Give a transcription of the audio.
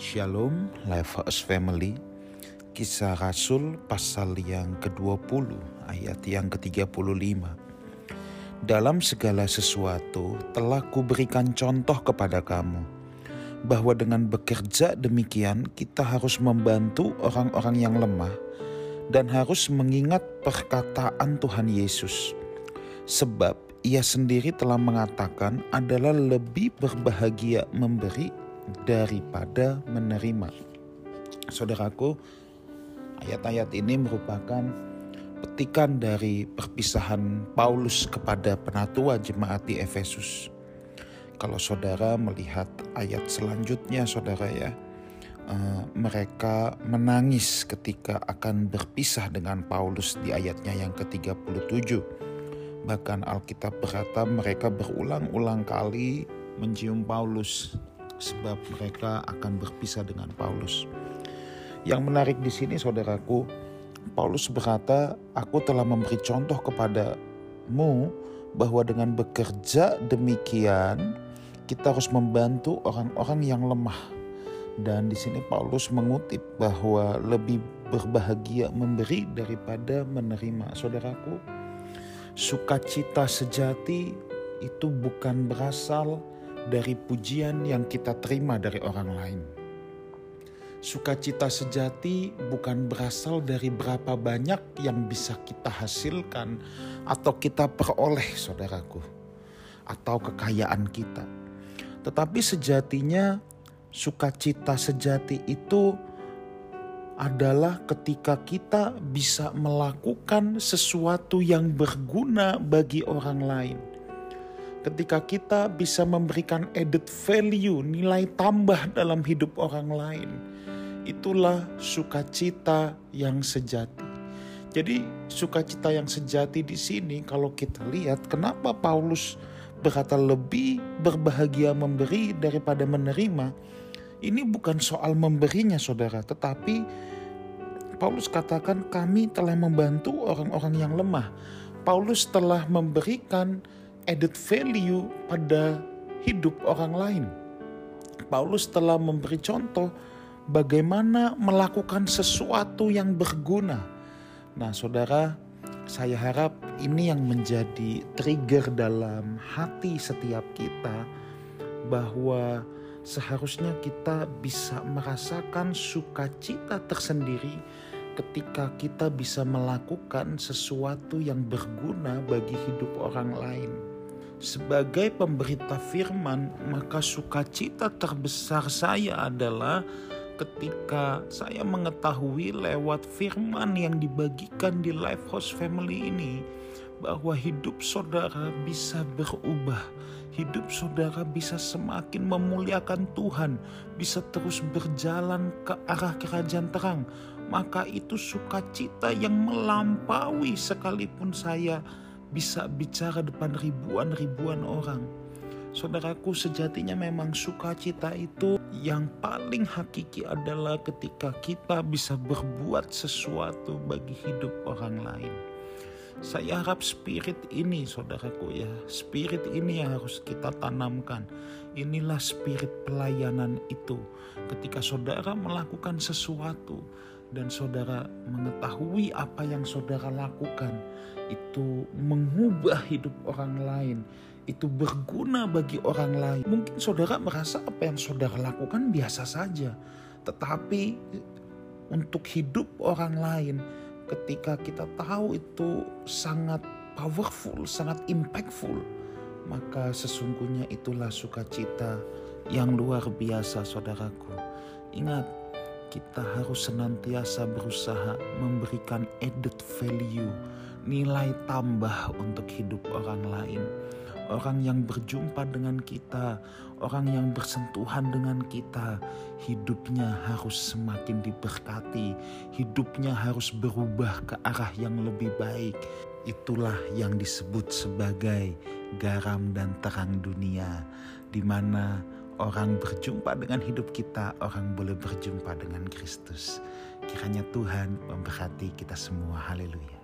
Shalom Life House Family Kisah Rasul pasal yang ke-20 ayat yang ke-35 Dalam segala sesuatu telah kuberikan contoh kepada kamu bahwa dengan bekerja demikian kita harus membantu orang-orang yang lemah dan harus mengingat perkataan Tuhan Yesus. Sebab ia sendiri telah mengatakan adalah lebih berbahagia memberi daripada menerima. Saudaraku, ayat-ayat ini merupakan petikan dari perpisahan Paulus kepada penatua jemaat di Efesus. Kalau saudara melihat ayat selanjutnya, saudara ya, uh, mereka menangis ketika akan berpisah dengan Paulus di ayatnya yang ke-37. Bahkan Alkitab berkata mereka berulang-ulang kali mencium Paulus sebab mereka akan berpisah dengan Paulus. Yang menarik di sini saudaraku, Paulus berkata, "Aku telah memberi contoh kepadamu bahwa dengan bekerja demikian kita harus membantu orang-orang yang lemah." Dan di sini Paulus mengutip bahwa lebih berbahagia memberi daripada menerima. Saudaraku, sukacita sejati itu bukan berasal dari pujian yang kita terima dari orang lain. Sukacita sejati bukan berasal dari berapa banyak yang bisa kita hasilkan atau kita peroleh, saudaraku, atau kekayaan kita, tetapi sejatinya sukacita sejati itu adalah ketika kita bisa melakukan sesuatu yang berguna bagi orang lain ketika kita bisa memberikan added value, nilai tambah dalam hidup orang lain. Itulah sukacita yang sejati. Jadi sukacita yang sejati di sini kalau kita lihat kenapa Paulus berkata lebih berbahagia memberi daripada menerima. Ini bukan soal memberinya saudara, tetapi Paulus katakan kami telah membantu orang-orang yang lemah. Paulus telah memberikan added value pada hidup orang lain. Paulus telah memberi contoh bagaimana melakukan sesuatu yang berguna. Nah, saudara, saya harap ini yang menjadi trigger dalam hati setiap kita bahwa seharusnya kita bisa merasakan sukacita tersendiri ketika kita bisa melakukan sesuatu yang berguna bagi hidup orang lain. Sebagai pemberita firman, maka sukacita terbesar saya adalah ketika saya mengetahui lewat firman yang dibagikan di Life House Family ini bahwa hidup saudara bisa berubah. Hidup saudara bisa semakin memuliakan Tuhan, bisa terus berjalan ke arah kerajaan terang. Maka itu sukacita yang melampaui sekalipun saya bisa bicara depan ribuan-ribuan orang. Saudaraku, sejatinya memang sukacita itu yang paling hakiki adalah ketika kita bisa berbuat sesuatu bagi hidup orang lain. Saya harap spirit ini, saudaraku, ya, spirit ini yang harus kita tanamkan. Inilah spirit pelayanan itu. Ketika saudara melakukan sesuatu, dan saudara mengetahui apa yang saudara lakukan itu mengubah hidup orang lain, itu berguna bagi orang lain. Mungkin saudara merasa apa yang saudara lakukan biasa saja, tetapi untuk hidup orang lain ketika kita tahu itu sangat powerful, sangat impactful, maka sesungguhnya itulah sukacita yang luar biasa saudaraku. Ingat, kita harus senantiasa berusaha memberikan added value, nilai tambah untuk hidup orang lain. Orang yang berjumpa dengan kita, orang yang bersentuhan dengan kita, hidupnya harus semakin diberkati, hidupnya harus berubah ke arah yang lebih baik. Itulah yang disebut sebagai garam dan terang dunia, di mana orang berjumpa dengan hidup kita, orang boleh berjumpa dengan Kristus. Kiranya Tuhan memberkati kita semua. Haleluya.